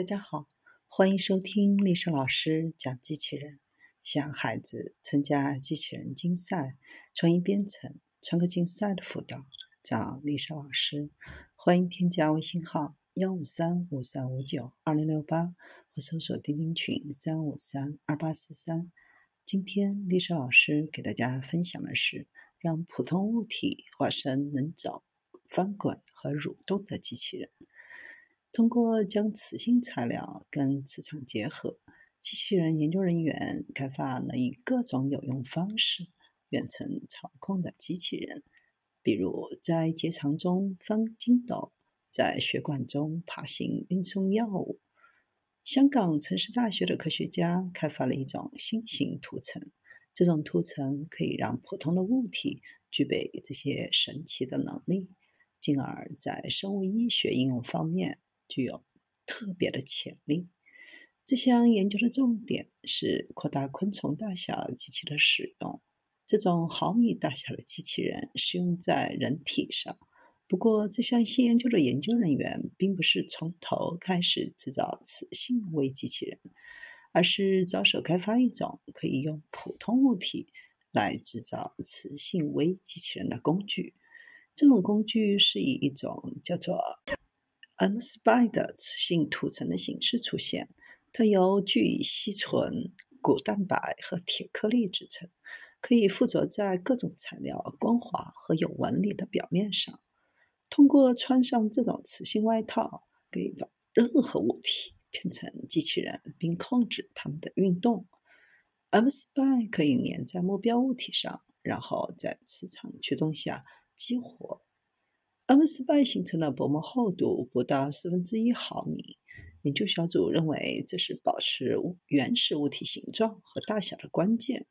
大家好，欢迎收听历史老师讲机器人。想孩子参加机器人竞赛、创意编程、创客竞赛的辅导，找历史老师。欢迎添加微信号幺五三五三五九二零六八，或搜索钉钉群三五三二八四三。今天历史老师给大家分享的是，让普通物体化身能走、翻滚和蠕动的机器人。通过将磁性材料跟磁场结合，机器人研究人员开发了以各种有用方式远程操控的机器人，比如在结肠中翻筋斗，在血管中爬行运送药物。香港城市大学的科学家开发了一种新型涂层，这种涂层可以让普通的物体具备这些神奇的能力，进而在生物医学应用方面。具有特别的潜力。这项研究的重点是扩大昆虫大小机器的使用。这种毫米大小的机器人适用在人体上。不过，这项新研究的研究人员并不是从头开始制造磁性微机器人，而是着手开发一种可以用普通物体来制造磁性微机器人的工具。这种工具是以一种叫做 M-SPY 的磁性涂层的形式出现，它由聚乙烯醇、骨蛋白和铁颗粒制成，可以附着在各种材料光滑和有纹理的表面上。通过穿上这种磁性外套，可以把任何物体变成机器人，并控制它们的运动。M-SPY 可以粘在目标物体上，然后在磁场驱动下激活。M-SPY 形成的薄膜厚度不到四分之一毫米。研究小组认为，这是保持原始物体形状和大小的关键。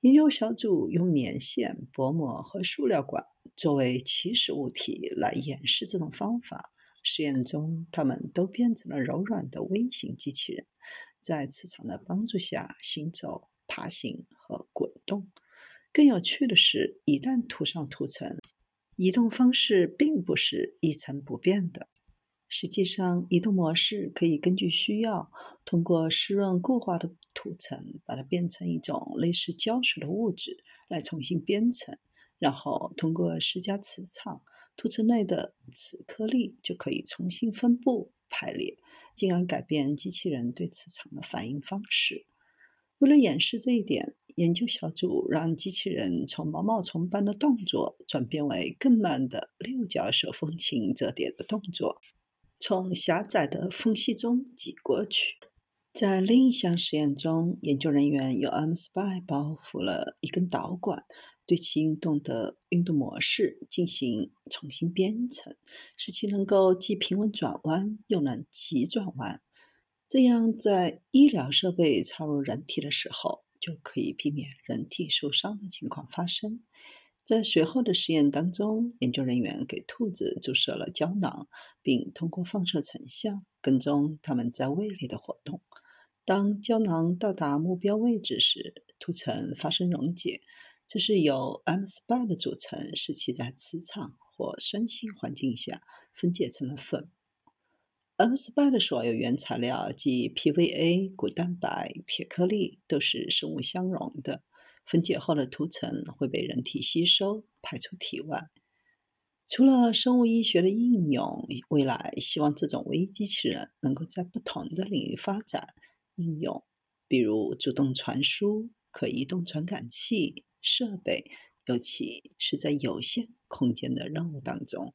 研究小组用棉线、薄膜和塑料管作为起始物体来演示这种方法。实验中，它们都变成了柔软的微型机器人，在磁场的帮助下行走、爬行和滚动。更有趣的是，一旦涂上涂层，移动方式并不是一成不变的。实际上，移动模式可以根据需要，通过湿润固化的涂层，把它变成一种类似胶水的物质来重新编程，然后通过施加磁场，涂层内的磁颗粒就可以重新分布排列，进而改变机器人对磁场的反应方式。为了演示这一点，研究小组让机器人从毛毛虫般的动作转变为更慢的六角手风琴折叠的动作，从狭窄的缝隙中挤过去。在另一项实验中，研究人员用 M-SPY 包覆了一根导管，对其运动的运动模式进行重新编程，使其能够既平稳转弯又能急转弯。这样，在医疗设备插入人体的时候，就可以避免人体受伤的情况发生。在随后的实验当中，研究人员给兔子注射了胶囊，并通过放射成像跟踪它们在胃里的活动。当胶囊到达目标位置时，涂层发生溶解，这是由 M-SPY 的组成使其在磁场或酸性环境下分解成了粉。M-SPY 的所有原材料，即 PVA、骨蛋白、铁颗粒，都是生物相容的。分解后的涂层会被人体吸收，排出体外。除了生物医学的应用，未来希望这种微机器人能够在不同的领域发展应用，比如主动传输、可移动传感器设备，尤其是在有限空间的任务当中。